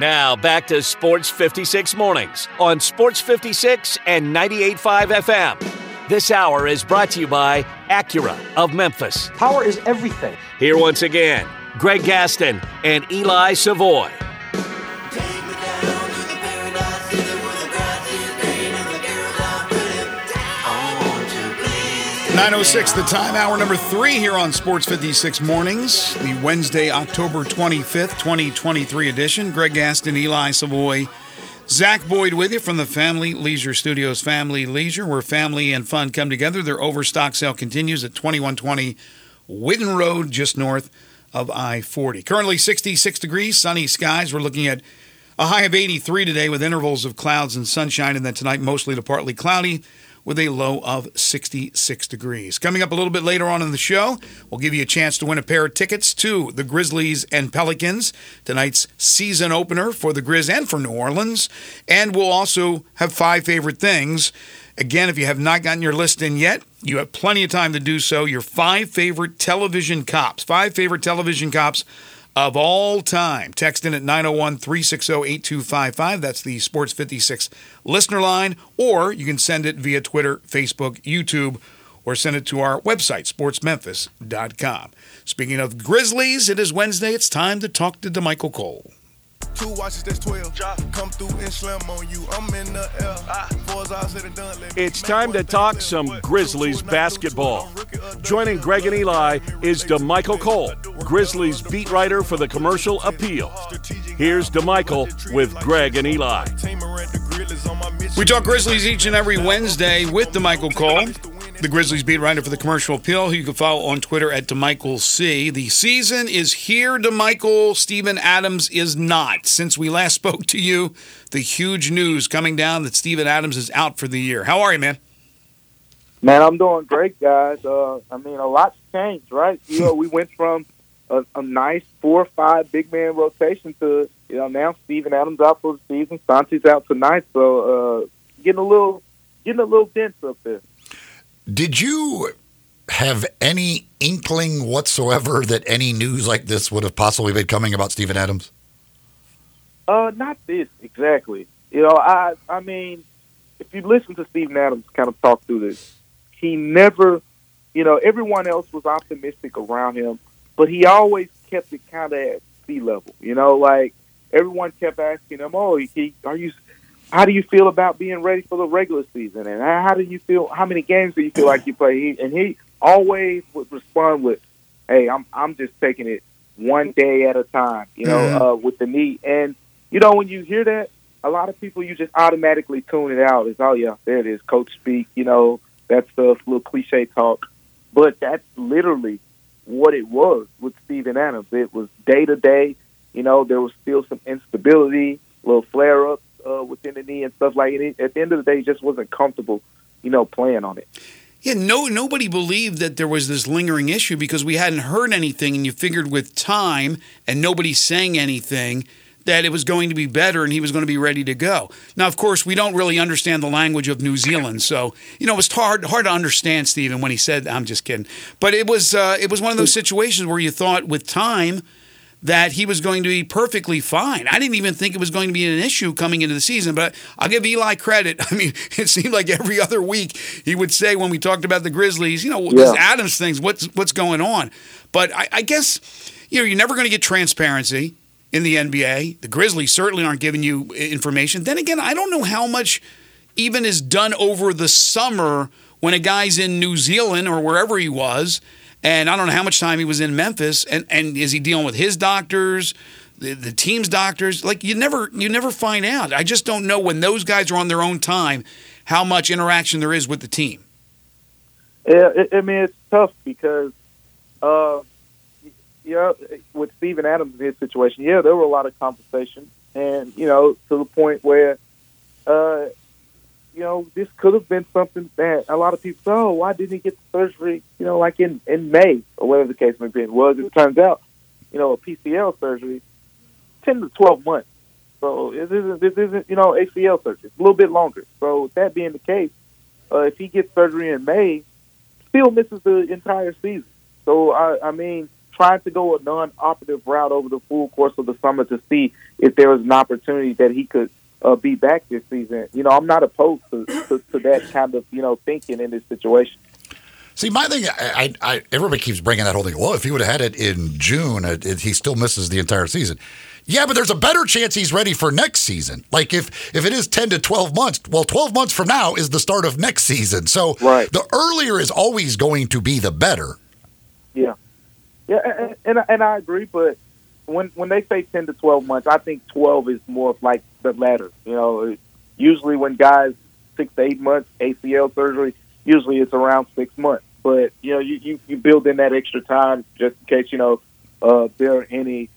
Now back to Sports 56 Mornings on Sports 56 and 98.5 FM. This hour is brought to you by Acura of Memphis. Power is everything. Here once again, Greg Gaston and Eli Savoy. 906, the time, hour number three here on Sports 56 Mornings, the Wednesday, October 25th, 2023 edition. Greg Gaston, Eli Savoy, Zach Boyd with you from the Family Leisure Studios. Family Leisure, where family and fun come together. Their overstock sale continues at 2120 Whitten Road, just north of I 40. Currently 66 degrees, sunny skies. We're looking at a high of 83 today with intervals of clouds and sunshine, and then tonight mostly to partly cloudy with a low of 66 degrees. Coming up a little bit later on in the show, we'll give you a chance to win a pair of tickets to the Grizzlies and Pelicans, tonight's season opener for the Grizz and for New Orleans. And we'll also have five favorite things. Again, if you have not gotten your list in yet, you have plenty of time to do so. Your five favorite television cops, five favorite television cops of all time. Text in at 901 360 8255. That's the Sports 56 listener line. Or you can send it via Twitter, Facebook, YouTube, or send it to our website, sportsmemphis.com. Speaking of Grizzlies, it is Wednesday. It's time to talk to Damichael Cole. Two watches, that's 12. Come through and slam on you. I'm in the air. Ah. It's time to talk some Grizzlies basketball. Joining Greg and Eli is Damichael Cole, Grizzlies beat writer for the Commercial Appeal. Here's Damichael with Greg and Eli. We talk Grizzlies each and every Wednesday with Damichael Cole the Grizzlies beat writer for the Commercial Appeal, who you can follow on Twitter at Damichael C. The season is here, Damichael. Steven Adams is not. Since we last spoke to you, the huge news coming down that Steven Adams is out for the year. How are you, man? Man, I'm doing great, guys. Uh, I mean, a lot's changed, right? You know, we went from a, a nice four or five big man rotation to, you know, now Steven Adams out for the season. Santi's out tonight, so uh, getting a little getting a little dense up there. Did you have any inkling whatsoever that any news like this would have possibly been coming about Steven Adams? Uh, not this exactly. You know, I I mean, if you listen to Steven Adams kind of talk through this, he never, you know, everyone else was optimistic around him, but he always kept it kind of at sea level. You know, like everyone kept asking him, "Oh, he, are you how do you feel about being ready for the regular season? And how do you feel? How many games do you feel like you play? He, and he always would respond with, "Hey, I'm I'm just taking it one day at a time." You know, mm-hmm. uh, with the knee. And you know, when you hear that, a lot of people you just automatically tune it out. It's oh yeah, there it is, coach speak. You know, that stuff, little cliche talk. But that's literally what it was with Steven Adams. It was day to day. You know, there was still some instability, little flare ups uh, within the knee and stuff like it. At the end of the day, he just wasn't comfortable, you know, playing on it. Yeah, no, nobody believed that there was this lingering issue because we hadn't heard anything, and you figured with time and nobody saying anything that it was going to be better and he was going to be ready to go. Now, of course, we don't really understand the language of New Zealand, so you know it was hard hard to understand Steven when he said, "I'm just kidding," but it was uh, it was one of those situations where you thought with time that he was going to be perfectly fine. I didn't even think it was going to be an issue coming into the season, but I'll give Eli credit. I mean, it seemed like every other week he would say when we talked about the Grizzlies, you know, yeah. this Adams things, what's what's going on? But I, I guess you know you're never going to get transparency in the NBA. The Grizzlies certainly aren't giving you information. Then again, I don't know how much even is done over the summer when a guy's in New Zealand or wherever he was and I don't know how much time he was in Memphis. And, and is he dealing with his doctors, the, the team's doctors? Like you never you never find out. I just don't know when those guys are on their own time how much interaction there is with the team. Yeah, I mean it's tough because, uh, you know, with Steven Adams in his situation, yeah, there were a lot of conversations, and you know, to the point where, uh, you know, this could have been something that a lot of people say, oh, why didn't he get the surgery, you know, like in, in May or whatever the case may be. It Was it turns out, you know, a PCL surgery, 10 to 12 months. So this isn't, this isn't, you know, ACL surgery. It's a little bit longer. So that being the case, uh, if he gets surgery in May, still misses the entire season. So, I, I mean, trying to go a non-operative route over the full course of the summer to see if there was an opportunity that he could uh, be back this season. You know, I'm not opposed to, to, to that kind of you know thinking in this situation. See, my thing, I, I, everybody keeps bringing that whole thing. Well, if he would have had it in June, it, it, he still misses the entire season. Yeah, but there's a better chance he's ready for next season. Like if if it is ten to twelve months, well, twelve months from now is the start of next season. So right. the earlier is always going to be the better. Yeah, yeah, and, and and I agree. But when when they say ten to twelve months, I think twelve is more of like the latter. You know, usually when guys six to eight months ACL surgery, usually it's around six months. But you know, you you, you build in that extra time just in case you know uh, there are any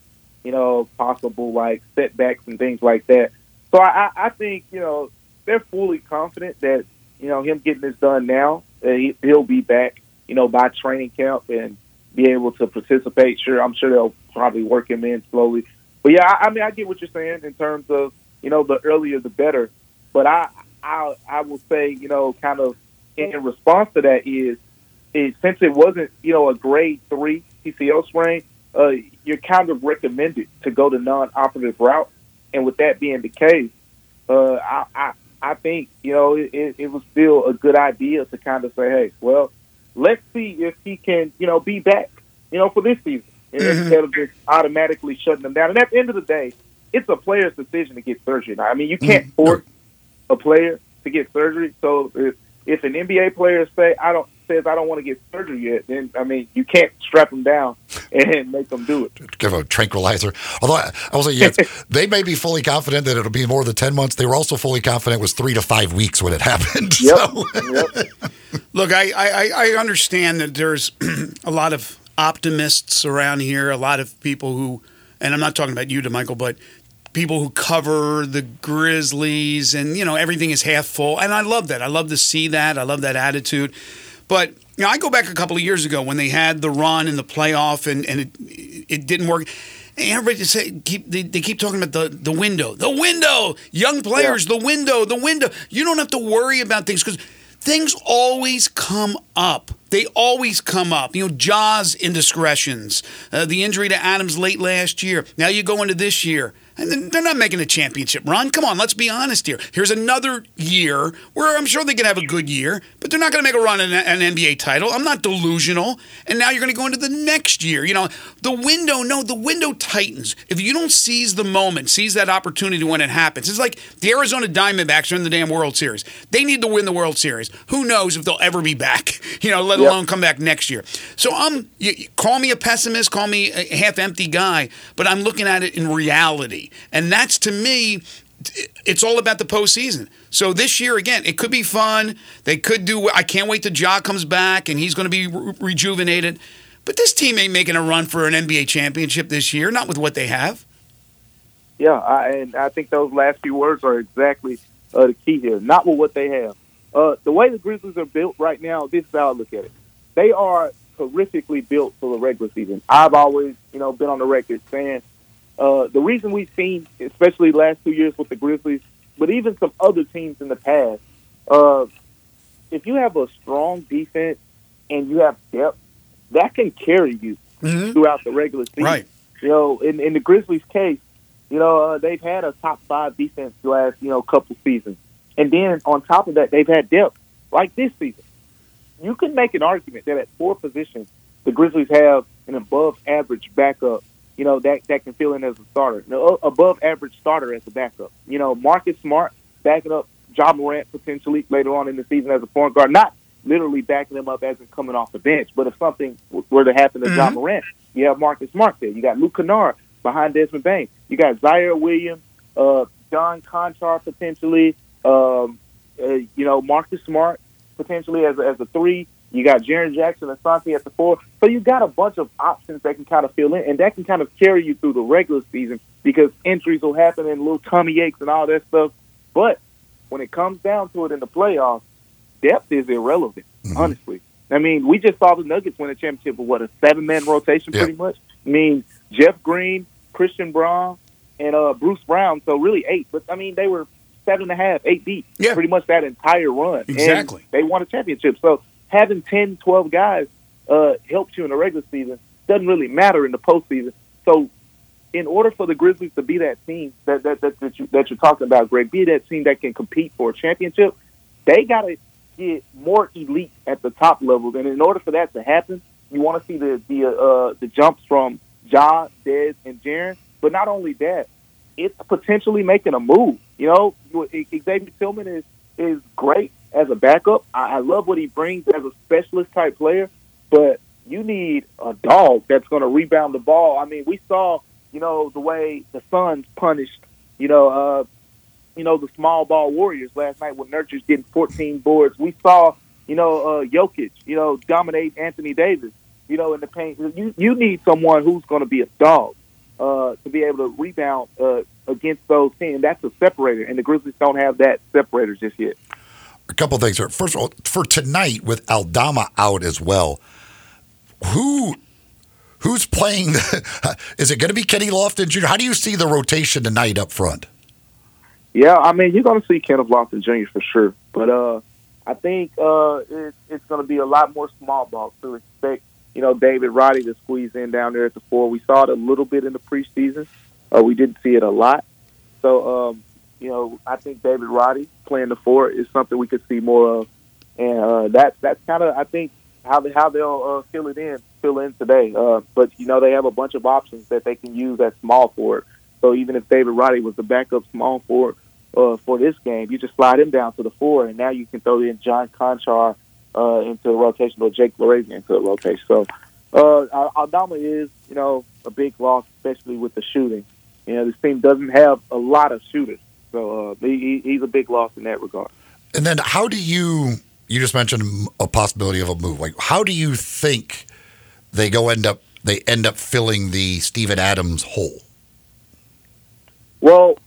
you know possible like setbacks and things like that. So I, I think you know they're fully confident that you know him getting this done now, uh, he, he'll be back you know by training camp and be able to participate. Sure, I'm sure they'll probably work him in slowly. But yeah, I, I mean, I get what you're saying in terms of you know the earlier the better. But I I I will say you know kind of in response to that is it, since it wasn't, you know, a grade three PCL sprain, uh, you're kind of recommended to go the non-operative route. And with that being the case, uh, I, I, I think, you know, it, it was still a good idea to kind of say, hey, well, let's see if he can, you know, be back, you know, for this season mm-hmm. instead of just automatically shutting them down. And at the end of the day, it's a player's decision to get surgery. Now, I mean, you can't mm-hmm. force a player to get surgery. So if, if an NBA player say, I don't, says I don't want to get surgery yet, then I mean you can't strap them down and make them do it. Give a tranquilizer. Although I, I will say yes, they may be fully confident that it'll be more than ten months. They were also fully confident it was three to five weeks when it happened. Yep. So. yep. Look, I, I I understand that there's a lot of optimists around here, a lot of people who, and I'm not talking about you, Damichael, but people who cover the Grizzlies and you know everything is half full and I love that. I love to see that. I love that attitude. But you know, I go back a couple of years ago when they had the run in the playoff and, and it it didn't work. And everybody say keep they, they, keep talking about the the window, the window, young players, yeah. the window, the window. You don't have to worry about things because things always come up. They always come up. You know, Ja's indiscretions, uh, the injury to Adams late last year. Now you go into this year. And they're not making a championship run. Come on, let's be honest here. Here's another year where I'm sure they can have a good year, but they're not going to make a run in an NBA title. I'm not delusional. And now you're going to go into the next year. You know, the window, no, the window tightens. If you don't seize the moment, seize that opportunity when it happens, it's like the Arizona Diamondbacks are in the damn World Series. They need to win the World Series. Who knows if they'll ever be back, you know, let yep. alone come back next year. So I'm, you, call me a pessimist, call me a half empty guy, but I'm looking at it in reality. And that's to me, it's all about the postseason. So this year, again, it could be fun. They could do. I can't wait till Ja comes back and he's going to be re- rejuvenated. But this team ain't making a run for an NBA championship this year. Not with what they have. Yeah, I, and I think those last few words are exactly uh, the key here. Not with what they have. Uh, the way the Grizzlies are built right now, this is how I look at it. They are terrifically built for the regular season. I've always, you know, been on the record saying uh, the reason we've seen, especially last two years with the Grizzlies, but even some other teams in the past, uh, if you have a strong defense and you have depth, that can carry you mm-hmm. throughout the regular season. Right. You know, in, in the Grizzlies' case, you know, uh, they've had a top five defense the last, you know, couple seasons. And then on top of that, they've had depth like this season. You can make an argument that at four positions, the Grizzlies have an above average backup you know, that, that can fill in as a starter. No, above average starter as a backup. You know, Marcus Smart backing up Ja Morant potentially later on in the season as a point guard. Not literally backing him up as in coming off the bench, but if something were to happen to mm-hmm. Ja Morant, you have Marcus Smart there. You got Luke Kennard behind Desmond Bane. You got Ziaire Williams, uh, John Konchar potentially, um, uh, you know, Marcus Smart potentially as a, as a three. You got Jaren Jackson and Santi at the four. So you got a bunch of options that can kind of fill in, and that can kind of carry you through the regular season because injuries will happen and little tummy aches and all that stuff. But when it comes down to it in the playoffs, depth is irrelevant, mm-hmm. honestly. I mean, we just saw the Nuggets win a championship with what a seven man rotation, pretty much. I mean, Jeff Green, Christian Braun, and uh, Bruce Brown. So really eight. But I mean, they were seven and a half, eight deep, yeah. pretty much that entire run. Exactly. And they won a championship. So having 10, 12 guys uh, helps you in the regular season. doesn't really matter in the postseason. So, in order for the Grizzlies to be that team that that that, that, you, that you're talking about, Greg, be that team that can compete for a championship, they got to get more elite at the top level. And in order for that to happen, you want to see the the uh, the jumps from Ja, Dez, and Jaren. But not only that, it's potentially making a move. You know, Xavier Tillman is is great as a backup. I, I love what he brings as a specialist type player, but you need a dog that's going to rebound the ball. I mean, we saw, you know, the way the Suns punished, you know, uh, you know, the small ball Warriors last night when Nurkic getting 14 boards. We saw, you know, uh, Jokic, you know, dominate Anthony Davis, you know, in the paint. You you need someone who's going to be a dog uh, to be able to rebound uh, against those teams. That's a separator, and the Grizzlies don't have that separator just yet. A couple things. First of all, for tonight with Aldama out as well, who who's playing? The, is it going to be Kenny Lofton Jr.? How do you see the rotation tonight up front? Yeah, I mean you're going to see Kenneth Lofton Jr. for sure, but uh, I think uh, it, it's going to be a lot more small ball to expect. You know, David Roddy to squeeze in down there at the four. We saw it a little bit in the preseason. Uh, we didn't see it a lot. So, um, you know, I think David Roddy playing the four is something we could see more of, and uh, that that's kind of I think how they, how they'll uh, fill it in fill in today. Uh, but you know, they have a bunch of options that they can use at small forward. So even if David Roddy was the backup small forward uh, for this game, you just slide him down to the four, and now you can throw in John Konchar uh, into the rotation or Jake LaRavia into the rotation. So uh, Aldama is, you know, a big loss, especially with the shooting. You know, this team doesn't have a lot of shooters, so uh, he, he's a big loss in that regard. And then, how do you? You just mentioned a possibility of a move. Like, how do you think they go end up? They end up filling the Steven Adams hole. Well,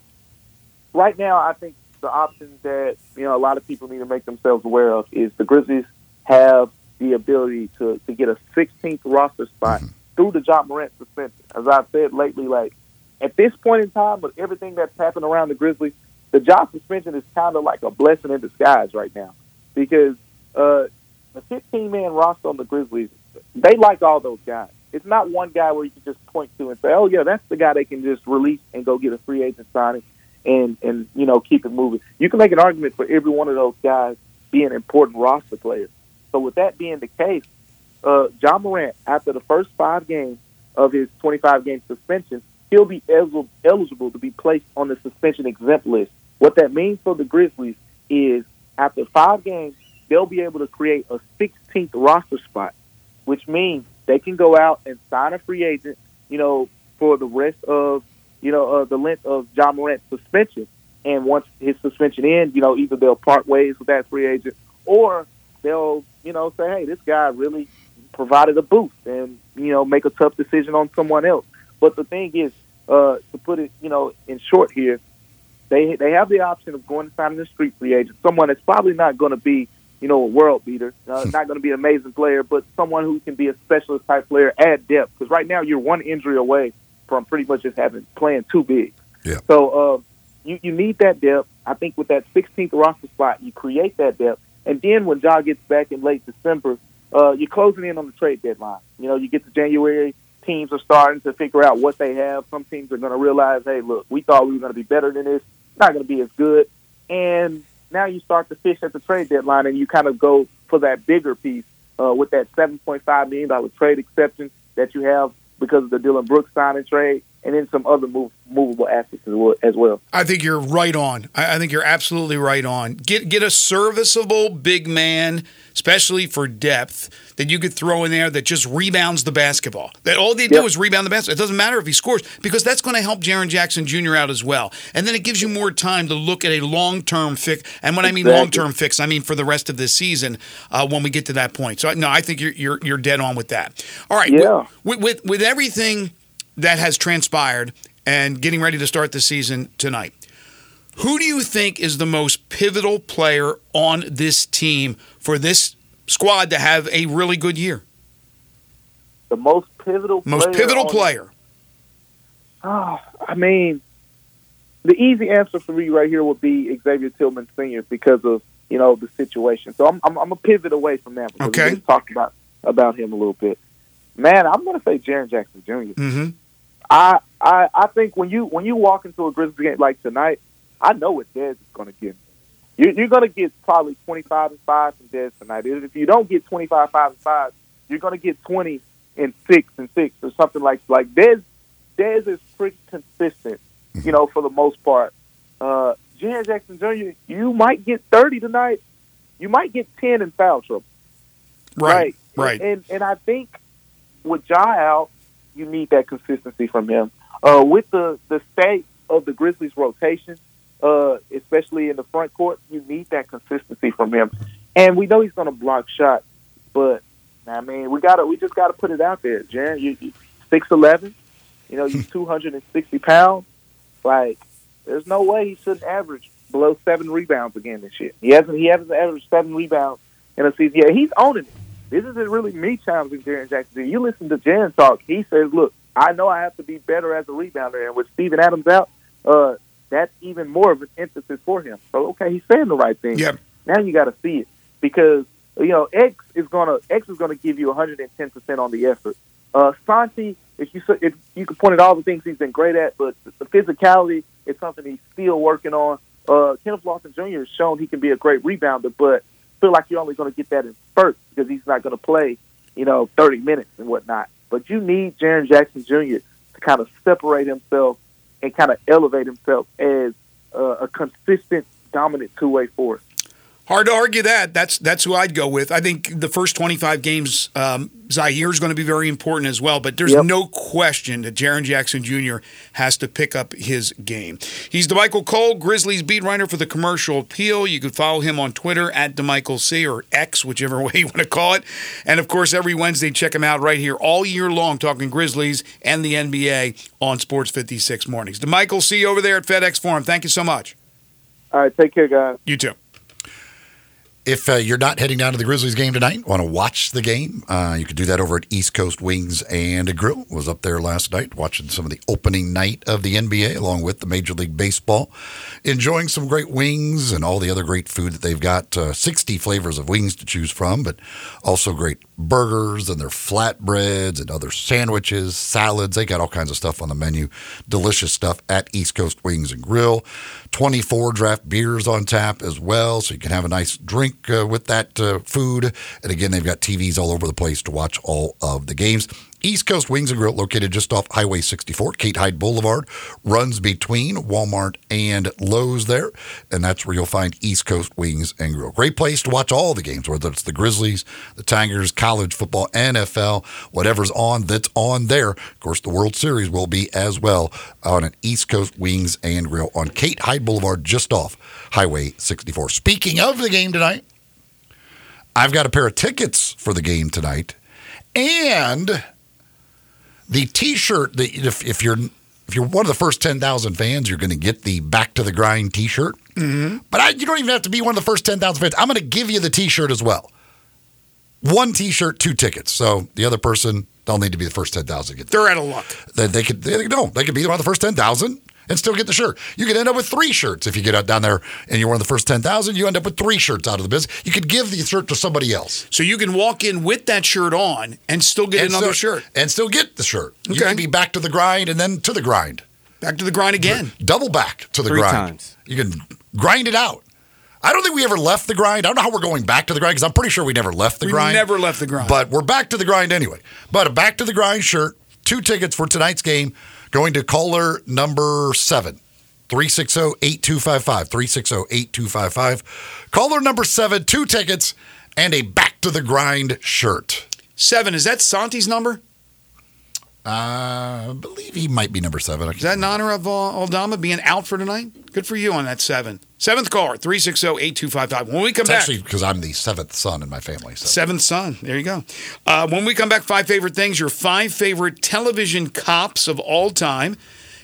right now, I think the option that you know a lot of people need to make themselves aware of is the Grizzlies have the ability to, to get a 16th roster spot mm-hmm. through the Ja Morant suspension. As I've said lately, like at this point in time, with everything that's happened around the Grizzlies, the Ja suspension is kind of like a blessing in disguise right now because uh, the 15 man roster on the Grizzlies, they like all those guys. It's not one guy where you can just point to and say, "Oh yeah, that's the guy they can just release and go get a free agent signing." and and you know keep it moving. You can make an argument for every one of those guys being important roster players. So with that being the case, uh, Ja Morant after the first five games of his 25 game suspension, he'll be eligible, to be placed on the suspension exempt list. What that means for the Grizzlies is after five games, they'll be able to create a 16th roster spot, which means they can go out and sign a free agent, you know, for the rest of you know, uh, the length of Ja Morant's suspension. And once his suspension ends, you know, either they'll part ways with that free agent or they'll, you know, say, hey, this guy really provided a boost and, you know, make a tough decision on someone else. But the thing is, uh, to put it, you know, in short here, they they have the option of going and signing a street free agent, someone that's probably not going to be, you know, a world beater, uh, not going to be an amazing player, but someone who can be a specialist type player, add depth. Because right now you're one injury away from pretty much just having playing too big. Yeah. So uh, you you need that depth. I think with that 16th roster spot, you create that depth, and then when Ja gets back in late December, uh, you're closing in on the trade deadline. You know, you get to January, teams are starting to figure out what they have. Some teams are going to realize, hey, look, we thought we were going to be better than this. Not going to be as good, and now you start to fish at the trade deadline, and you kind of go for that bigger piece uh, with that 7.5 million dollar trade exception that you have because of the Dillon Brooks signing trade, and then some other move, movable assets as well. I think you're right on. I, think you're absolutely right on. Get get a serviceable big man, especially for depth, that you could throw in there that just rebounds the basketball. That all they yep. do is rebound the basketball. It doesn't matter if he scores because that's going to help Jaren Jackson Jr. out as well. And then it gives you more time to look at a long term fix. And when exactly. I mean long term fix, I mean for the rest of this season uh, when we get to that point. So no, I think you're you're, you're dead on with that. All right. Yeah. with, with, with everything that has transpired and getting ready to start the season tonight. Who do you think is the most pivotal player on this team for this squad to have a really good year? The most pivotal most pivotal on, player. Oh, I mean, the easy answer for me right here would be Xavier Tillman Sr. because of you know the situation. So I'm I'm, I'm a pivot away from that okay. we just talked about about him a little bit. Man, I'm going to say Jaren Jackson junior Mm-hmm. I, I I think when you when you walk into a Grizzlies game like tonight, I know what Dez is going to get. You're, you're going to get probably 25 and five from Dez tonight. If you don't get 25 five and five, you're going to get 20 and six and six or something like like Dez. Dez is pretty consistent, you know, for the most part. Uh, Jaren Jackson Jr. You might get 30 tonight. You might get 10 in foul trouble. Right. Right. And and I think with Ja out, you need that consistency from him. Uh, with the the state of the Grizzlies rotation, uh, especially in the front court, you need that consistency from him. And we know he's going to block shots, but I mean, we got to we just got to put it out there, Jaren. You six eleven, you know, you two hundred and sixty pounds. Like, there's no way he shouldn't average below seven rebounds again this year. He hasn't he hasn't averaged seven rebounds in a season. Yeah, he's owning it. This isn't really me challenging Jaren Jackson. You listen to Jaren talk. He says, "Look, I know I have to be better as a rebounder, and with Steven Adams out, uh, that's even more of an emphasis for him." So, okay, he's saying the right thing. Yep. Now you got to see it because you know X is gonna X is gonna give you 110 percent on the effort. Uh, Santi, if you if you can point at all the things he's been great at, but the physicality is something he's still working on. Uh, Kenneth Lofton Jr. has shown he can be a great rebounder, but feel like you're only going to get that in spurts because he's not going to play, you know, 30 minutes and whatnot. But you need Jaren Jackson Jr. to kind of separate himself and kind of elevate himself as uh, a consistent, dominant two-way force. Hard to argue that. That's that's who I'd go with. I think the first 25 games, um, Ziaire is going to be very important as well. But there's Yep. no question that Jaren Jackson Jr. has to pick up his game. He's Damichael Cole, Grizzlies beat writer for the Commercial Appeal. You can follow him on Twitter at Damichael C or X, whichever way you want to call it. And of course, every Wednesday, check him out right here all year long, talking Grizzlies and the NBA on Sports 56 mornings. Damichael C over there at FedEx Forum. Thank you so much. All right, take care, guys. You too. If uh, you're not heading down to the Grizzlies game tonight, want to watch the game, uh, you could do that over at East Coast Wings and a Grill. Was up there last night watching some of the opening night of the NBA along with the Major League Baseball, enjoying some great wings and all the other great food that they've got. Uh, 60 flavors of wings to choose from, but also great burgers and their flatbreads and other sandwiches, salads. They got all kinds of stuff on the menu. Delicious stuff at East Coast Wings and Grill. 24 draft beers on tap as well, so you can have a nice drink uh, with that uh, food. And again, they've got TVs all over the place to watch all of the games. East Coast Wings and Grill, located just off Highway 64, Kate Hyde Boulevard, runs between Walmart and Lowe's there. And that's where you'll find East Coast Wings and Grill. Great place to watch all the games, whether it's the Grizzlies, the Tigers, college football, NFL, whatever's on, that's on there. Of course, the World Series will be as well on an East Coast Wings and Grill on Kate Hyde Boulevard, just off Highway 64. Speaking of the game tonight, I've got a pair of tickets for the game tonight. And the T-shirt that if, if you're if you're one of the first ten thousand fans, you're going to get the Back to the Grind T-shirt. Mm-hmm. But I, you don't even have to be one of the first ten thousand fans. I'm going to give you the T-shirt as well. One T-shirt, two tickets. So the other person they'll need to be the first ten thousand to get. They're out of luck. They, they could they, no, they could be one of the first ten thousand and still get the shirt. You could end up with three shirts if you get out down there and you're one of the first ten thousand. You end up with three shirts out of the business. You could give the shirt to somebody else. So you can walk in with that shirt on and still get and another still- shirt. and still get the shirt. You can be back to the grind and then to the grind. Back to the grind again. Double back to the Three grind. times. You can grind it out. I don't think we ever left the grind. I don't know how we're going back to the grind because I'm pretty sure we never left the grind. We grind. never left the grind. But we're back to the grind anyway. But a back to the grind shirt, two tickets for tonight's game, going to caller number seven. 360-8255. 360-8255. Caller number seven, two tickets, and a back to the grind shirt. Seven, is that Santi's number? Uh, I believe he might be number seven. Is that in honor of uh, Aldama being out for tonight? Good for you on that seven. Seventh caller, 360-8255. When we come It's back, actually because I'm the seventh son in my family. So. seventh son. There you go. Uh, when we come back, five favorite things, your five favorite television cops of all time.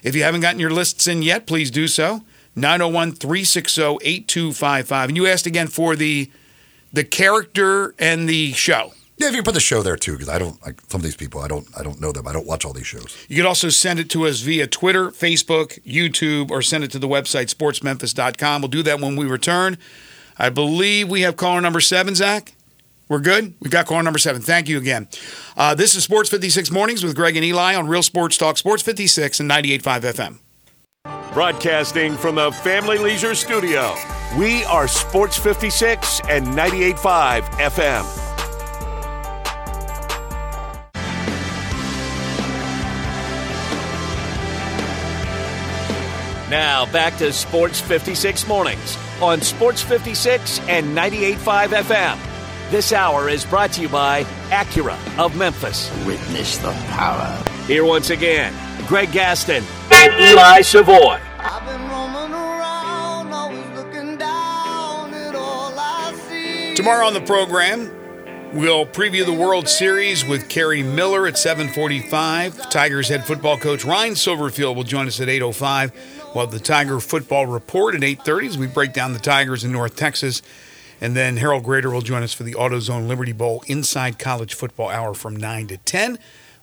If you haven't gotten your lists in yet, please do so. 901-360-8255. And you asked again for the the character and the show. Yeah, if you put the show there too, because I don't like some of these people. I don't. I don't know them. I don't watch all these shows. You could also send it to us via Twitter, Facebook, YouTube, or send it to the website sportsmemphis.com. We'll do that when we return. I believe we have caller number seven, Zach. We're good. We've got caller number seven. Thank you again. Uh, this is Sports 56 Mornings with Greg and Eli on Real Sports Talk, Sports 56 and 98.5 FM. Broadcasting from the Family Leisure Studio, we are Sports 56 and 98.5 FM. Now back to Sports 56 Mornings on Sports 56 and 98.5 FM. This hour is brought to you by Acura of Memphis. Witness the power. Here once again, Greg Gaston and Eli Savoy. I've been roaming around, always looking down at all I see. Tomorrow on the program, we'll preview the World Series with Kerry Miller at 7:45. Tigers head football coach Ryan Silverfield will join us at 8:05. We'll have the Tiger football report at 8:30 as we break down the Tigers in North Texas. And then Harold Graeter will join us for the AutoZone Liberty Bowl Inside College Football Hour from 9 to 10.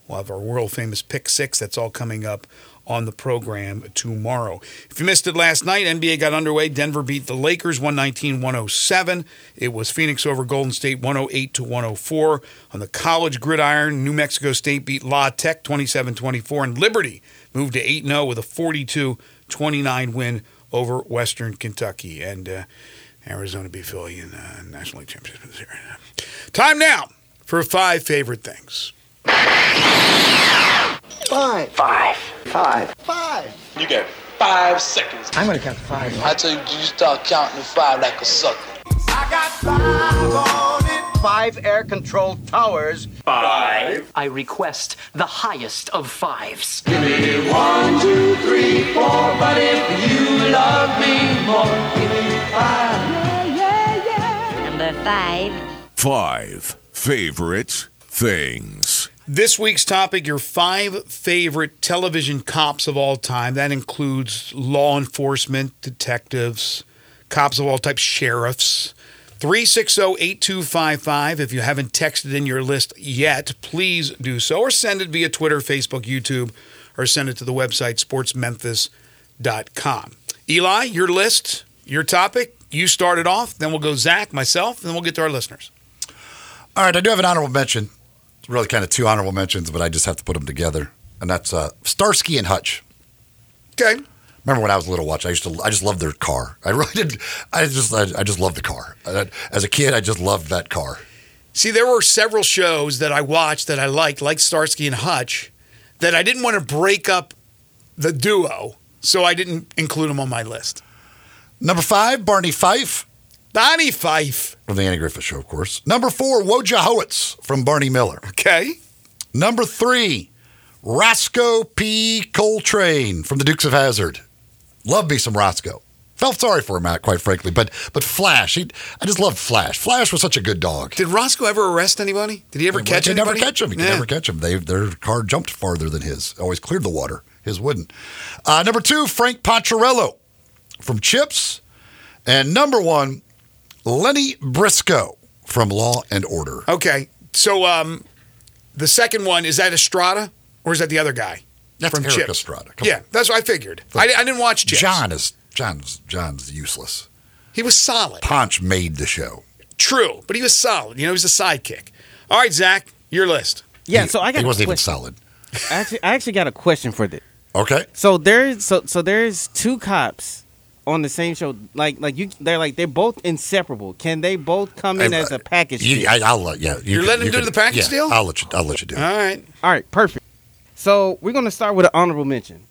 We'll have our world famous pick six. That's all coming up on the program tomorrow. If you missed it last night, NBA got underway. Denver beat the Lakers 119 107. It was Phoenix over Golden State 108 to 104. On the college gridiron, New Mexico State beat La Tech 27 24. And Liberty moved to 8 0 with a 42 29 win over Western Kentucky. And uh, Arizona beat Philly in the National League Championship. Time now for five favorite things. Five. Five. Five. Five. You got five seconds. I'm gonna count to five. I tell you, you start counting to five like a sucker. I got five on it. Five air-controlled towers. Five. I request the highest of fives. Give me One, two, three, four. But if you love me more, give me five. Yeah, yeah, yeah. Number five. Five favorite things. This week's topic your five favorite television cops of all time. That includes law enforcement, detectives, cops of all types, sheriffs. 360 8255. If you haven't texted in your list yet, please do so or send it via Twitter, Facebook, YouTube, or send it to the website sportsmemphis.com. Eli, your list, your topic. You started off, then we'll go Zach, myself, and then we'll get to our listeners. All right, I do have an honorable mention. Really kind of two honorable mentions, but I just have to put them together. And that's uh, Starsky and Hutch. Okay. Remember when I was a little watch? I used to. I just loved their car. I really did. I just. I, I just loved the car. As a kid, I just loved that car. See, there were several shows that I watched that I liked, like Starsky and Hutch, that I didn't want to break up the duo, so I didn't include them on my list. Number five, Barney Fife Donnie Fife. from the Andy Griffith Show, of course. Number four, Wojciehowicz from Barney Miller. Okay. Number three, Roscoe P. Coltrane from the Dukes of Hazzard. Love me some Roscoe. Felt sorry for him, Matt, quite frankly. But but Flash, he, I just loved Flash. Flash was such a good dog. Did Roscoe ever arrest anybody? Did he ever catch They never catch him. He could Yeah. never catch him. They, their car jumped farther than his. Always cleared the water. His wouldn't. Uh, number two, Frank Poncherello from Chips. And number one, Lenny Briscoe from Law and Order. Okay. So um, the second one, is that Estrada or is that the other guy? That's from Eric Chips? Estrada. Come Yeah, that's what I figured. I, I didn't watch Chips. John is John's John's useless. He was solid. Ponch made the show. True, but he was solid. You know, he was a sidekick. All right, Zach, your list. Yeah, so I got He a wasn't even question. solid. I actually, I actually got a question for this. Okay. So there's so so there's two cops on the same show. Like like you, they're like they're both inseparable. Can they both come in Hey, as a uh, package? You, deal? I, I'll let yeah. You You're can- letting him you do the package yeah, deal? I'll let you. I'll let you do. it. All right. All right, perfect. So we're gonna start with an honorable mention,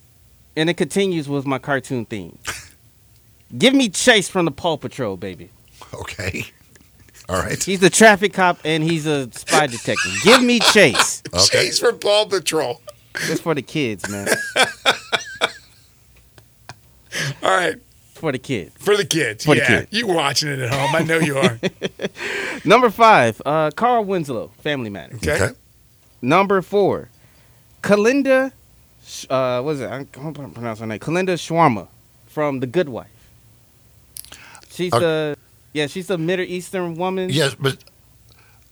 and it continues with my cartoon theme. Give me Chase from the Paw Patrol, baby. Okay. All right. He's a traffic cop and he's a spy detective. Give me Chase. Okay. Chase from Paw Patrol. Just for the kids, man. All right. For the kids. For the kids. For the yeah. kids. You watching it at home. I know you are. Number five, uh, Carl Winslow, Family Matters. Okay. Okay. Number four, Kalinda, Sh- uh, what is it? I can't pronounce her name. Kalinda Shawarma from The Good Wife. She's Uh, the, yeah, she's the Middle Eastern woman. Yes, but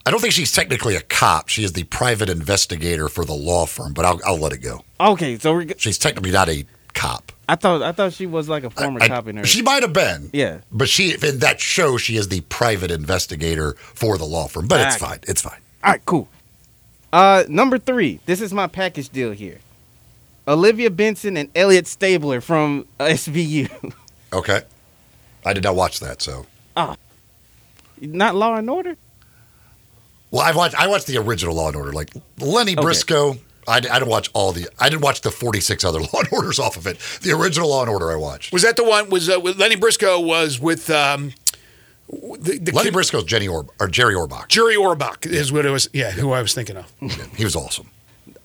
I don't think she's technically a cop. She is the private investigator for the law firm. But I'll, I'll let it go. Okay, so we're, g- She's technically not a cop. I thought I thought she was like a former I- cop in her. she might have been. Yeah. But she in that show she is the private investigator for the law firm. But it's Ah. fine. It's fine. All right, cool. Uh, number three. This is my package deal here. Olivia Benson and Elliot Stabler from SVU. Okay. I did not watch that, so Ah. Not Law and Order. well I watched I watched the original Law and Order, like Lenny Okay. Briscoe. I, I didn't watch all the I didn't watch the 46 other Law and Orders off of it. The original Law and Order I watched. Was that the one? Was uh, with Lenny Briscoe was with um, the, the Lenny kid- Briscoe's Jenny Orb or Jerry Orbach. Jerry Orbach is what it was. Yeah, who I was thinking of. He was awesome.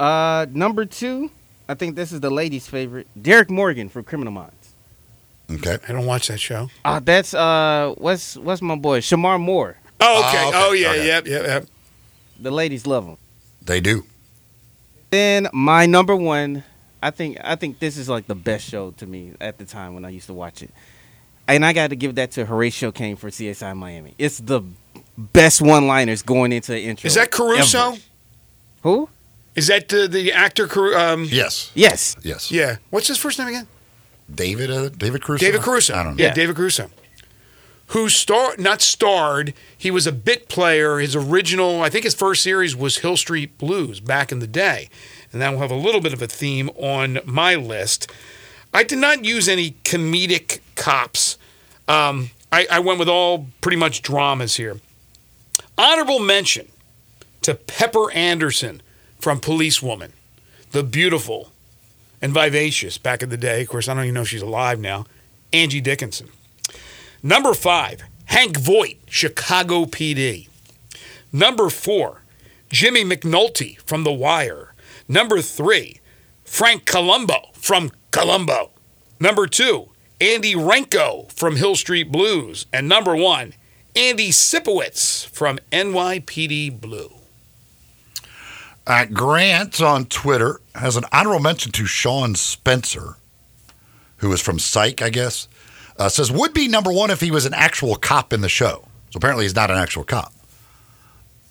Uh, number two. I think this is the ladies' favorite. Derek Morgan from Criminal Minds. Okay. I don't watch that show. Ah, that's uh, what's what's my boy Shemar Moore. Oh, okay. Ah, okay, Oh, yeah, okay. yep, yep, yep. The ladies love him. They do. Then my number one, I think I think this is like the best show to me at the time when I used to watch it, and I got to give that to Horatio Caine for CSI Miami. It's the best one-liners going into the intro. Is that Caruso? ever. Who? Is that uh, the actor? Caru- Um, Yes. Yes. Yes. yeah. What's his first name again? David uh, David Caruso. David Caruso. I don't know. Yeah, David Caruso. Who star not starred? He was a bit player. His original, I think, his first series was Hill Street Blues back in the day, and that will have a little bit of a theme on my list. I did not use any comedic cops. Um, I, I went with all pretty much dramas here. Honorable mention to Pepper Anderson from Policewoman, the beautiful and vivacious back in the day. Of course, I don't even know if she's alive now. Angie Dickinson. Number five, Hank Voight, Chicago PD. Number four, Jimmy McNulty from The Wire. Number three, Frank Columbo from Columbo. Number two, Andy Renko from Hill Street Blues. And number one, Andy Sipowicz from NYPD Blue. Uh, Grant on Twitter has an honorable mention to Sean Spencer, who is from Psych, I guess. Uh, says would be number one if he was an actual cop in the show. So apparently he's not an actual cop.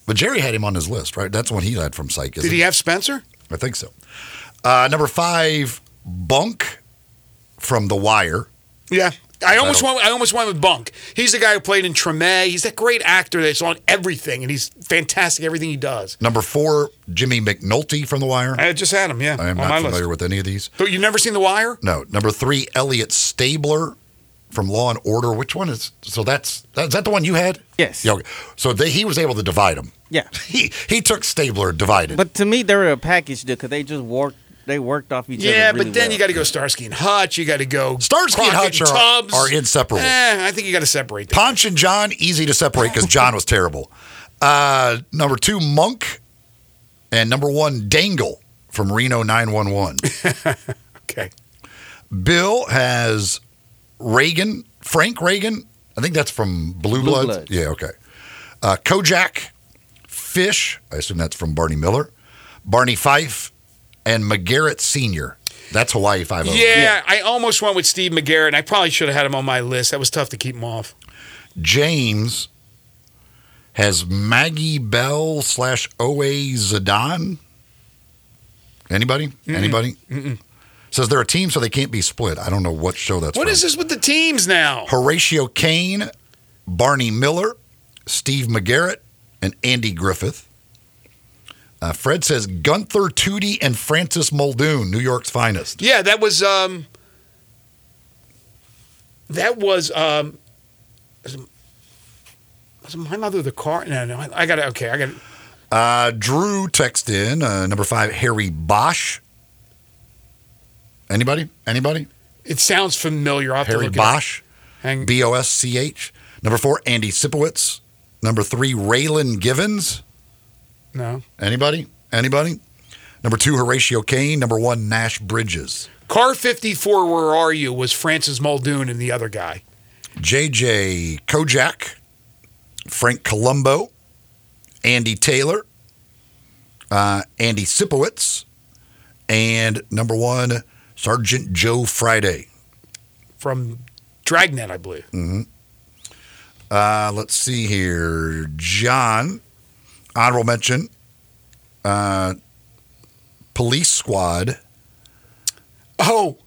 But Jerry had him on his list, right? That's when he had from Psych. Did he have Spencer? I think so. Uh, number five, Bunk from The Wire. Yeah. I almost don't- went. I almost went with Bunk. He's the guy who played in Treme. He's that great actor that's on everything, and he's fantastic everything he does. Number four, Jimmy McNulty from The Wire. I just had him. Yeah, I am not familiar list. with any of these. But you've never seen The Wire? No. Number three, Elliot Stabler from Law and Order. Which one is? So that's that, is that the one you had? Yes. Yeah. okay. So they, he was able to divide them. Yeah. He he took Stabler divided. But to me, they were a package deal because they just worked. They worked off each other. Yeah, really but then well. you got to go Starsky and Hutch. You got to go Starsky and Crockett Hutch are, Tubbs. are inseparable. Eh, I think you got to separate them. Ponch and John, easy to separate because John was terrible. Uh, number two, Monk. And number one, Dangle from Reno 911. Okay. Bill has Reagan, Frank Reagan. I think that's from Blue, Blue Bloods. Bloods. Yeah, okay. Uh, Kojak, Fish. I assume that's from Barney Miller. Barney Fife, and McGarrett Sr. That's Hawaii Five O. Yeah, I almost went with Steve McGarrett. and I probably should have had him on my list. That was tough to keep him off. James has Maggie Bell slash O.A. Zidan. Anybody? Anybody? Says they're a team, so they can't be split. I don't know what show that's What from. is this with the teams now? Horatio Caine, Barney Miller, Steve McGarrett, and Andy Griffith. Uh, Fred says Gunther Toody and Francis Muldoon, New York's finest. Yeah, that was um that was um was was my mother the car? No, no, I, I got it. okay, I got it. Uh, Drew text in uh, number five, Harry Bosch. Anybody? Anybody? It sounds familiar. I'll Harry look it up. Bosch, B O S C H. Number four, Andy Sipowicz. Number three, Raylan Givens. No. Anybody? Anybody? Number two, Horatio Caine. Number one, Nash Bridges. Car 54 Where Are You was Francis Muldoon and the other guy. JJ Kojak, Frank Columbo, Andy Taylor, uh, Andy Sipowicz, and number one, Sergeant Joe Friday. from Dragnet, I believe. Uh, let's see here. John, honorable mention, uh, Police Squad. Oh,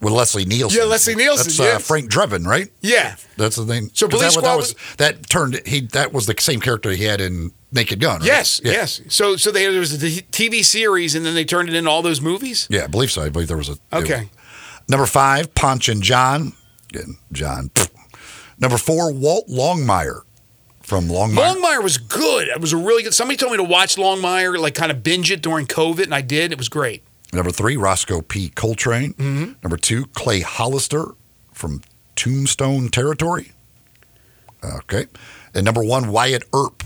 with Leslie Nielsen. Yeah, Leslie Nielsen, That's uh. Frank Drebin, right? Yeah. That's the name. So Police that, Squad that was that turned he that was the same character he had in Naked Gun. Right? Yes, Yeah. yes. So so they, there was a TV series, and then they turned it into all those movies. Yeah, I believe so. I believe there was a Okay. Number five, Ponch and John. Again, John. Number four, Walt Longmire from Longmire. Longmire was good. It was a really good. Somebody told me to watch Longmire, like kind of binge it during COVID, and I did. It was great. Number three, Roscoe P. Coltrane. Mm-hmm. Number two, Clay Hollister from Tombstone Territory. Okay. And number one, Wyatt Earp,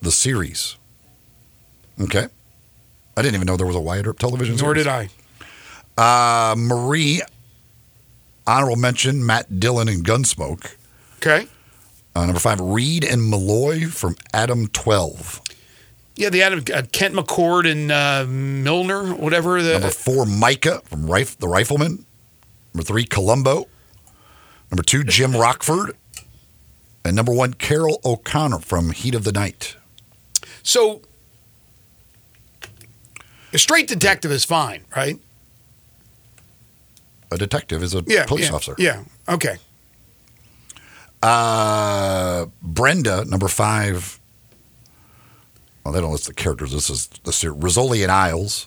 the series. Okay. I didn't even know there was a Wyatt Earp television Nor series. did I. Uh, Marie, honorable mention, Matt Dillon and Gunsmoke. Okay. Uh, number five, Reed and Malloy from Adam 12. Yeah, they had uh, Kent McCord and uh, Milner, whatever. The, Number four, Micah from Rif- The Rifleman. Number three, Columbo. Number two, Jim Rockford. And number one, Carroll O'Connor from Heat of the Night. So, a straight detective is fine, right? A detective is a Yeah. police yeah, officer. Yeah. Okay. Uh, Brenda, number five. Well, they don't list the characters. This is the series. Rizzoli and Isles.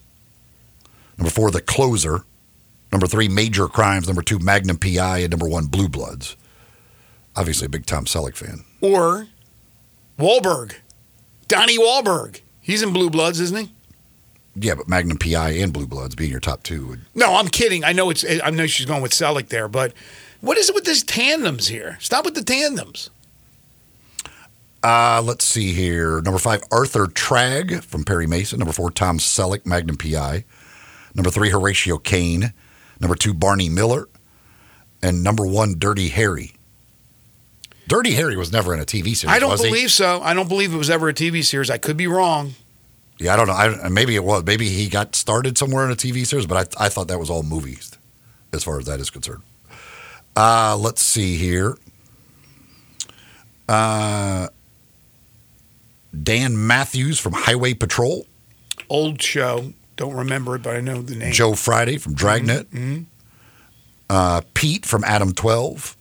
Number four, The Closer. Number three, Major Crimes. Number two, Magnum PI. And number one, Blue Bloods. Obviously, a big Tom Selleck fan. Or Wahlberg, Donnie Wahlberg. He's in Blue Bloods, isn't he? Yeah, but Magnum PI and Blue Bloods being your top two would No, I'm kidding. I know it's. I know she's going with Selleck there, but what is it with these tandems here? Stop with the tandems. Uh, let's see here. Number five, Arthur Tragg from Perry Mason. Number four, Tom Selleck, Magnum PI. Number three, Horatio Caine. Number two, Barney Miller. And number one, Dirty Harry. Dirty Harry was never in a TV series. I don't was he? believe so. I don't believe it was ever a TV series. I could be wrong. Yeah, I don't know. I, maybe it was. Maybe he got started somewhere in a TV series, but I, I thought that was all movies, as far as that is concerned. Uh, let's see here. Uh, Dan Matthews from Highway Patrol. Old show. Don't remember it, but I know the name. Joe Friday from Dragnet. Mhm. Uh, Pete from Adam 12.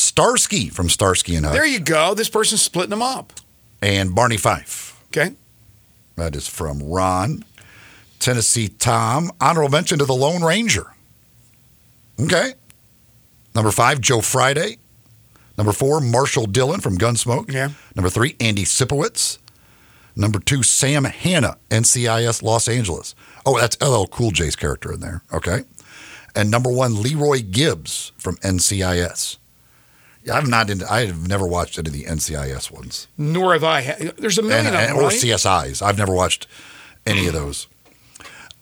Starsky from Starsky and Hutch. There you go. This person's splitting them up. and Barney Fife. Okay. That is from Ron. Tennessee Tom. Honorable mention to the Lone Ranger. Okay. Number five, Joe Friday. Number four, Marshall Dillon from Gunsmoke. Yeah. Number three, Andy Sipowicz. Number two, Sam Hanna, NCIS Los Angeles. Oh, that's LL Cool J's character in there. Okay. And number one, Leroy Gibbs from NCIS. I'm not into, I have never watched any of the NCIS ones. Nor have I. There's a million And, of them, or right? CSIs. I've never watched any of those.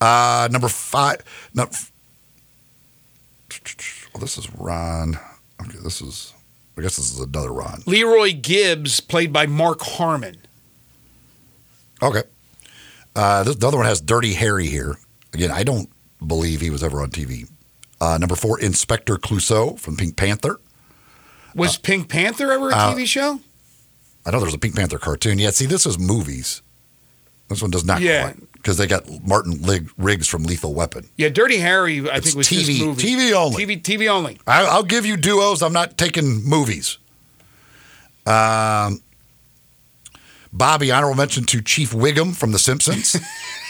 Uh, number five. No, well, this is Ron. Okay, this is. I guess this is another Ron. Leroy Gibbs, played by Mark Harmon. Okay. Uh, this, the other one has Dirty Harry here. Again, I don't believe he was ever on TV. Uh, number four, Inspector Clouseau from Pink Panther. Was Pink Panther ever a uh, TV show? I know there was a Pink Panther cartoon. Yeah, see, this is movies. This one does not Yeah. because they got Martin Lig- Riggs from Lethal Weapon. Yeah, Dirty Harry. I It's think was TV. TV only. TV, TV only. I, I'll give you duos. I'm not taking movies. Um, Bobby, honorable mention to Chief Wiggum from The Simpsons.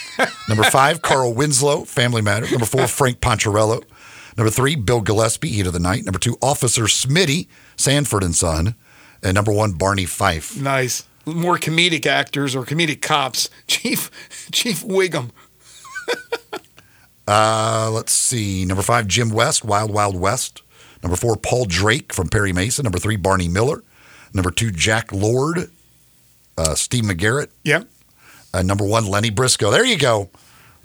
Number five, Carl Winslow, Family Matters. Number four, Frank Poncherello. Number three, Bill Gillespie, Heat of the Night. Number two, Officer Smitty, Sanford and Son. And number one, Barney Fife. Nice. More comedic actors or comedic cops. Chief Chief Wiggum. Uh, let's see. Number five, Jim West, Wild Wild West. Number four, Paul Drake from Perry Mason. Number three, Barney Miller. Number two, Jack Lord, uh, Steve McGarrett. Yep. Uh, number one, Lenny Briscoe. There you go.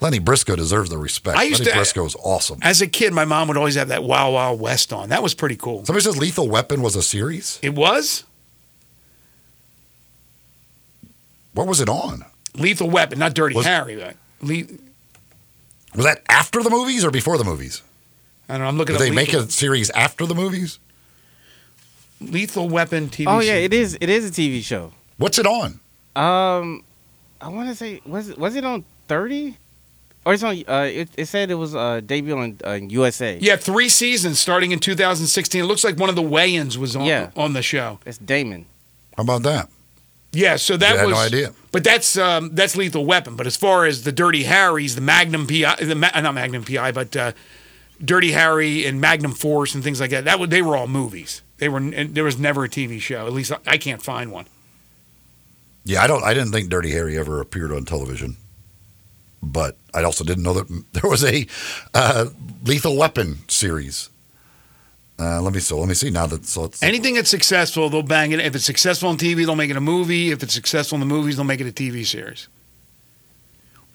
Lenny Briscoe deserves the respect. I used Lenny to- Briscoe is awesome. As a kid, my mom would always have that Wow Wow West on. That was pretty cool. Somebody says Lethal Weapon was a series. It was What was it on? Lethal Weapon, not Dirty Was- Harry. But Le- Was that after the movies or before the movies? I don't know. I'm looking Did at they make a series after the movies? Lethal Weapon TV. Oh yeah, show. it is. It is a TV show. What's it on? Um, I want to say was was it on thirty? Or it's on. Uh, it, it said it was uh, debut on uh, USA. Yeah, three seasons starting in 2016. It looks like one of the Wayans was on Yeah. on the show. It's Damon. How about that? Yeah, so that I had was no idea. But that's um, that's Lethal Weapon. But as far as the Dirty Harrys, the Magnum PI, the Ma- not Magnum PI, but uh, Dirty Harry and Magnum Force and things like that. That would they were all movies. They were and there was never a TV show. At least I, I can't find one. Yeah, I don't. I didn't think Dirty Harry ever appeared on television, but I also didn't know that there was a uh, Lethal Weapon series. Uh, let me so let me see now that so it's Anything that's successful, they'll bang it. If it's successful on TV, they'll make it a movie. If it's successful in the movies, they'll make it a TV series.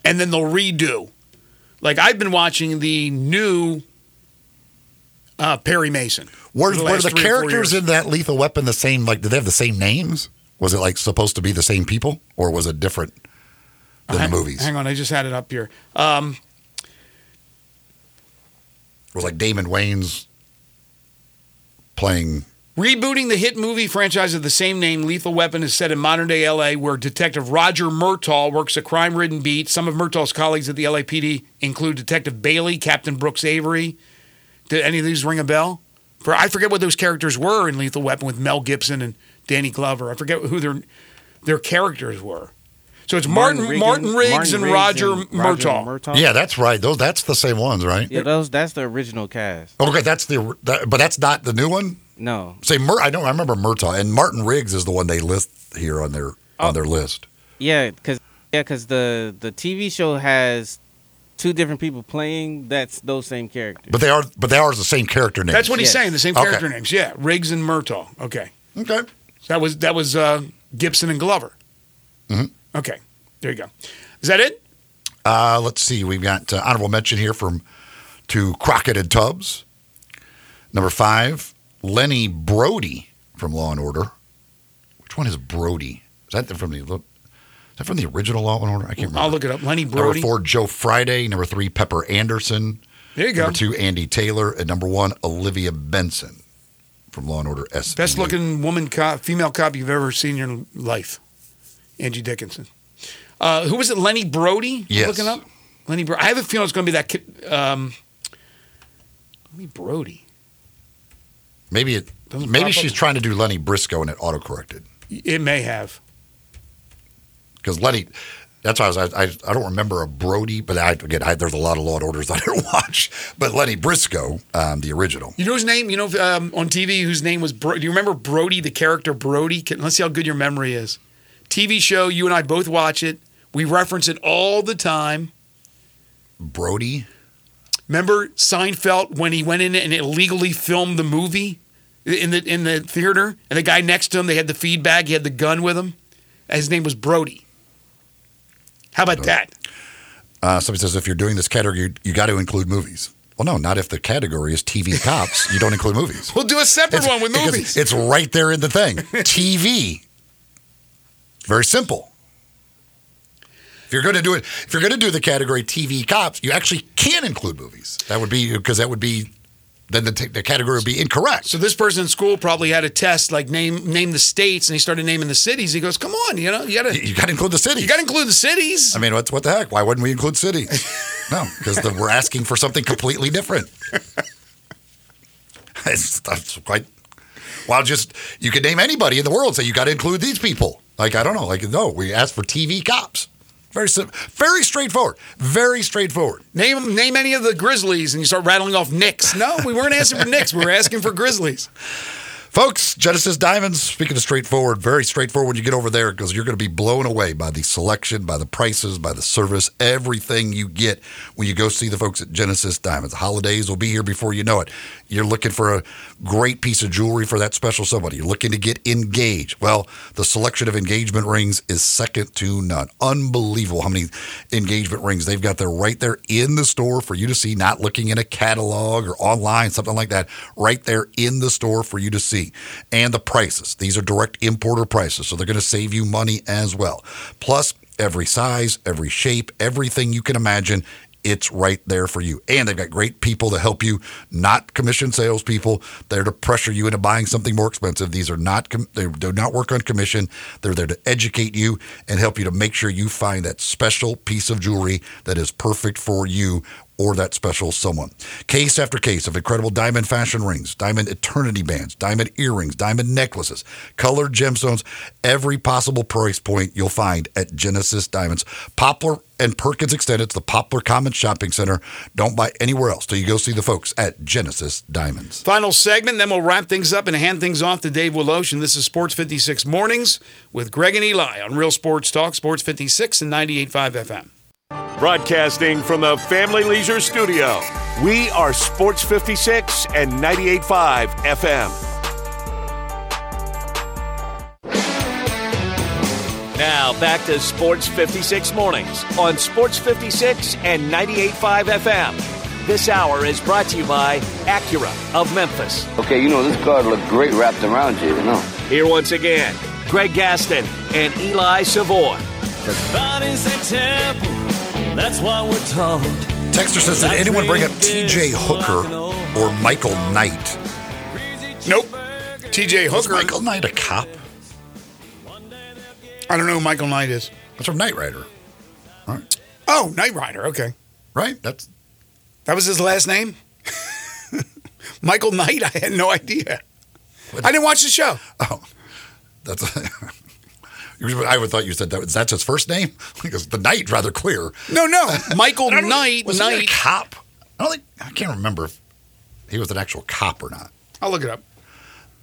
And then they'll redo. Like I've been watching the new uh, Perry Mason. were, for were the three or four characters in that Lethal Weapon the same? Like, did they have the same names? Was it like supposed to be the same people, or was it different than hang, the movies? Hang on, I just had it up here. Um, It was like Damon Wayans playing. Rebooting the hit movie franchise of the same name, Lethal Weapon is set in modern day LA, where Detective Roger Murtaugh works a crime ridden beat. Some of Murtaugh's colleagues at the LAPD include Detective Bailey, Captain Brooks Avery. Did any of these ring a bell? For I forget what those characters were in Lethal Weapon with Mel Gibson and Danny Glover. I forget who their their characters were. So it's Martin Martin, Riggins- Riggs Martin and Riggs Roger, and Murtaugh. Murtaugh. Yeah, that's right. Those that's the same ones, right? Yeah, those that's the original cast. Okay, that's the. That, but that's not the new one. No. Say, Mur- I don't. I remember Murtaugh and Martin Riggs is the one they list here on their Oh. on their list. Yeah, cause yeah, 'cause the the TV show has two different people playing. That's those same characters. But they are. But they are the same character names. That's what he's Yes. saying. The same Okay. character names. Yeah, Riggs and Murtaugh. Okay. Okay. That was that was uh, Gibson and Glover. Mhm. Okay, there you go. Is that it? Uh, let's see. We've got uh, honorable mention here from to Crockett and Tubbs. Number five, Lenny Brody from Law and Order. Which one is Brody? Is that from the? Is that from the original Law and Order? I can't remember. I'll look it up. Lenny Brody. Number four, Joe Friday. Number three, Pepper Anderson. There you go. Number two, Andy Taylor. And number one, Olivia Benson from Law and Order S. Best looking woman cop, female cop you've ever seen in your life. Angie Dickinson. Uh, who was it? Lenny Brody. Yes. Looking up. Lenny Brody. I have a feeling it's going to be that kid. Um, Lenny Brody. Maybe it. Doesn't Maybe she's up. trying to do Lenny Briscoe and it autocorrected It may have. because Lenny. That's why I was. I, I, I don't remember a Brody, but I, again, I, there's a lot of Law and Orders I didn't watch. But Lenny Briscoe, um, the original. You know his name? You know um, on TV whose name was Bro- Do you remember Brody, the character Brody? Can, let's see how good your memory is. TV show, you and I both watch it. We reference it all the time. Brody. Remember Seinfeld when he went in and illegally filmed the movie in the in the theater, and the guy next to him, they had the feed bag, he had the gun with him. His name was Brody. How about that? Uh, somebody says if you're doing this category, you, you got to include movies. Well, no, not if the category is TV cops. you don't include movies. We'll do a separate It's- one with movies. It's right there in the thing. TV. Very simple. If you're going to do it, if you're going to do the category TV cops, you actually can include movies. That would be because that would be then the, t- the category would be incorrect. So this person in school probably had a test like name name the states, and he started naming the cities. He goes, "Come on, you know, you got to You got to include the cities. you got to include the cities." I mean, what, what the heck? Why wouldn't we include cities? no, because we're asking for something completely different. it's, that's quite. Well, just you could name anybody in the world. Say you got to include these people. Like I don't know. Like no, we asked for TV cops. Very very straightforward. Very straightforward. Name name any of the Grizzlies, and you start rattling off Knicks. No, we weren't asking for Knicks. We were asking for Grizzlies. Folks, Genesis Diamonds, speaking of straightforward, very straightforward. You get over there because you're going to be blown away by the selection, by the prices, by the service, everything you get when you go see the folks at Genesis Diamonds. Holidays will be here before you know it. You're looking for a great piece of jewelry for that special somebody. You're looking to get engaged. Well, the selection of engagement rings is second to none. Unbelievable how many engagement rings they've got there right there in the store for you to see, not looking in a catalog or online, something like that, right there in the store for you to see. And the prices. These are direct importer prices, so they're going to save you money as well. Plus, every size, every shape, everything you can imagine it's right there for you. And they've got great people to help you, not commission salespeople. They're to pressure you into buying something more expensive. These are not, they do not work on commission. They're there to educate you and help you to make sure you find that special piece of jewelry that is perfect for you or that special someone. Case after case of incredible diamond fashion rings, diamond eternity bands, diamond earrings, diamond necklaces, colored gemstones, every possible price point you'll find at Genesis Diamonds. Poplar and Perkins Extended, it's the Poplar Commons Shopping Center. Don't buy anywhere else till you go see the folks at Genesis Diamonds. Final segment, then we'll wrap things up and hand things off to Dave. And this is Sports 56 Mornings with Greg and Eli on Real Sports Talk, Sports 56 and 98.5 FM. Broadcasting from the Family Leisure Studio, we are Sports 56 and 98.5 FM. Now back to Sports 56 mornings on Sports 56 and 98.5 FM. This hour is brought to you by Acura of Memphis. Okay, you know, this card looked great wrapped around you, you know. Here once again, Greg Gaston and Eli Savoy. Body's a temple, that's why we're taught. Texter says, did anyone bring up TJ Hooker or Michael Knight? Nope. TJ Was Hooker. Michael Knight a cop? I don't know who Michael Knight is. That's from Knight Rider. Right. Oh, Knight Rider. Okay. Right? That's That was his last name? Michael Knight? I had no idea. I didn't watch the show. Oh, that's. I would thought you said that. Is that. That's his first name because the Knight rather clear. No, no. Michael Knight. was he a cop? I don't think I can't remember if he was an actual cop or not. I'll look it up.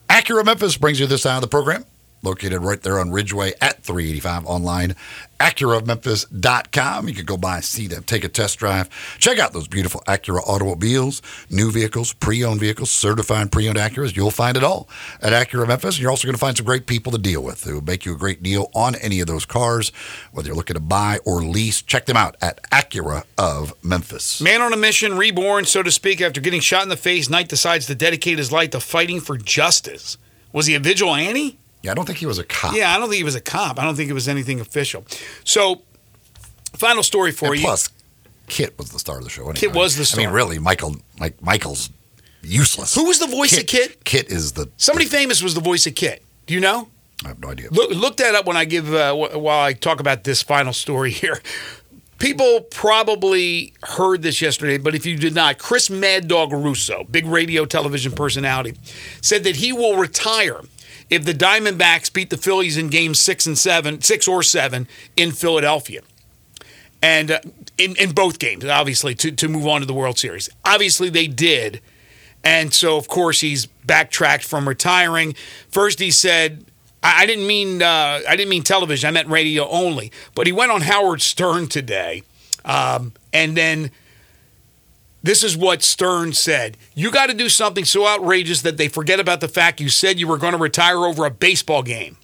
Acura Memphis brings you this hour of the program. Located right there on Ridgeway at 385 online. AcuraMemphis.com. You can go by, see them, take a test drive. Check out those beautiful Acura automobiles, new vehicles, pre owned vehicles, certified pre owned Acuras. You'll find it all at Acura of Memphis. You're also going to find some great people to deal with who will make you a great deal on any of those cars, whether you're looking to buy or lease. Check them out at Acura of Memphis. Man on a mission, reborn, so to speak, after getting shot in the face, Knight decides to dedicate his life to fighting for justice. Was he a vigilante? Yeah, I don't think he was a cop. Yeah, I don't think he was a cop. I don't think it was anything official. So, final story for And you. plus, Kit was the star of the show. Anyway. Kit was the I mean, really, Michael, like Michael's useless. Who was the voice of Kit? Kit is the. Somebody famous was the voice of Kit. Do you know? I have no idea. Look, look that up when I give uh, while I talk about this final story here. People probably heard this yesterday, but if you did not, Chris Mad Dog Russo, big radio television personality, said that he will retire if the Diamondbacks beat the Phillies in games six and seven, six or seven in Philadelphia. And uh, in, in both games, obviously, to, to move on to the World Series. Obviously, they did. And so, of course, he's backtracked from retiring. First, he said, I, I didn't mean uh, I didn't mean television. I meant radio only. But he went on Howard Stern today, um, and then this is what Stern said: "You got to do something so outrageous that they forget about the fact you said you were going to retire over a baseball game."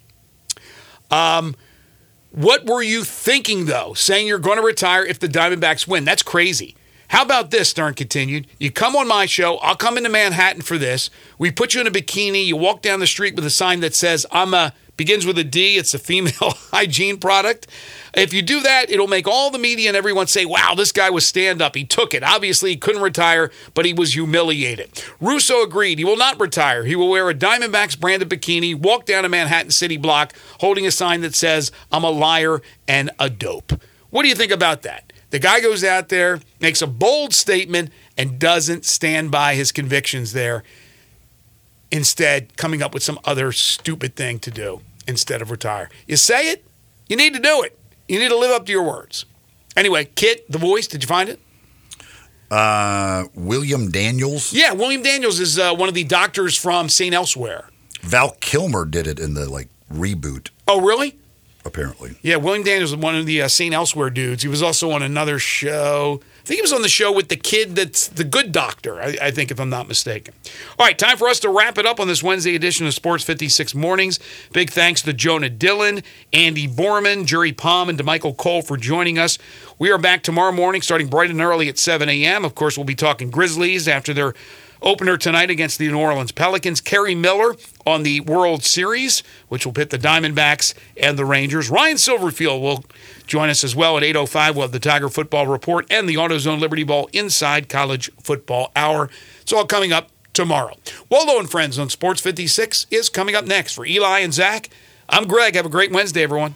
Um, what were you thinking though, saying you're going to retire if the Diamondbacks win? That's crazy. How about this? Stern continued. You come on my show. I'll come into Manhattan for this. We put you in a bikini. You walk down the street with a sign that says, I'm a, begins with a D. It's a female hygiene product. If you do that, it'll make all the media and everyone say, wow, this guy was stand up. He took it. Obviously, he couldn't retire, but he was humiliated. Russo agreed. He will not retire. He will wear a Diamondbacks branded bikini, walk down a Manhattan City block holding a sign that says, I'm a liar and a dope. What do you think about that? The guy goes out there, makes a bold statement, and doesn't stand by his convictions there. Instead, coming up with some other stupid thing to do instead of retire. You say it, you need to do it. You need to live up to your words. Anyway, Kit, the voice, did you find it? Uh, William Daniels. Yeah, William Daniels is uh, one of the doctors from St. Elsewhere. Val Kilmer did it in the like reboot. Oh, really? Apparently. Yeah, William Daniels was one of the uh, St. Elsewhere dudes. He was also on another show. I think he was on the show with the kid that's the good doctor, I, I think, if I'm not mistaken. All right, time for us to wrap it up on this Wednesday edition of Sports 56 Mornings. Big thanks to Jonah Dillon, Andy Borman, Jerry Palm, and Damichael Cole for joining us. We are back tomorrow morning starting bright and early at 7 a.m. Of course, we'll be talking Grizzlies after their opener tonight against the New Orleans Pelicans. Kerry Miller on the World Series, which will pit the Diamondbacks and the Rangers. Ryan Silverfield will join us as well at 8.05. We'll have the Tiger Football Report and the AutoZone Liberty Bowl Inside College Football Hour. It's all coming up tomorrow. Waldo and Friends on Sports 56 is coming up next. For Eli and Zach, I'm Greg. Have a great Wednesday, everyone.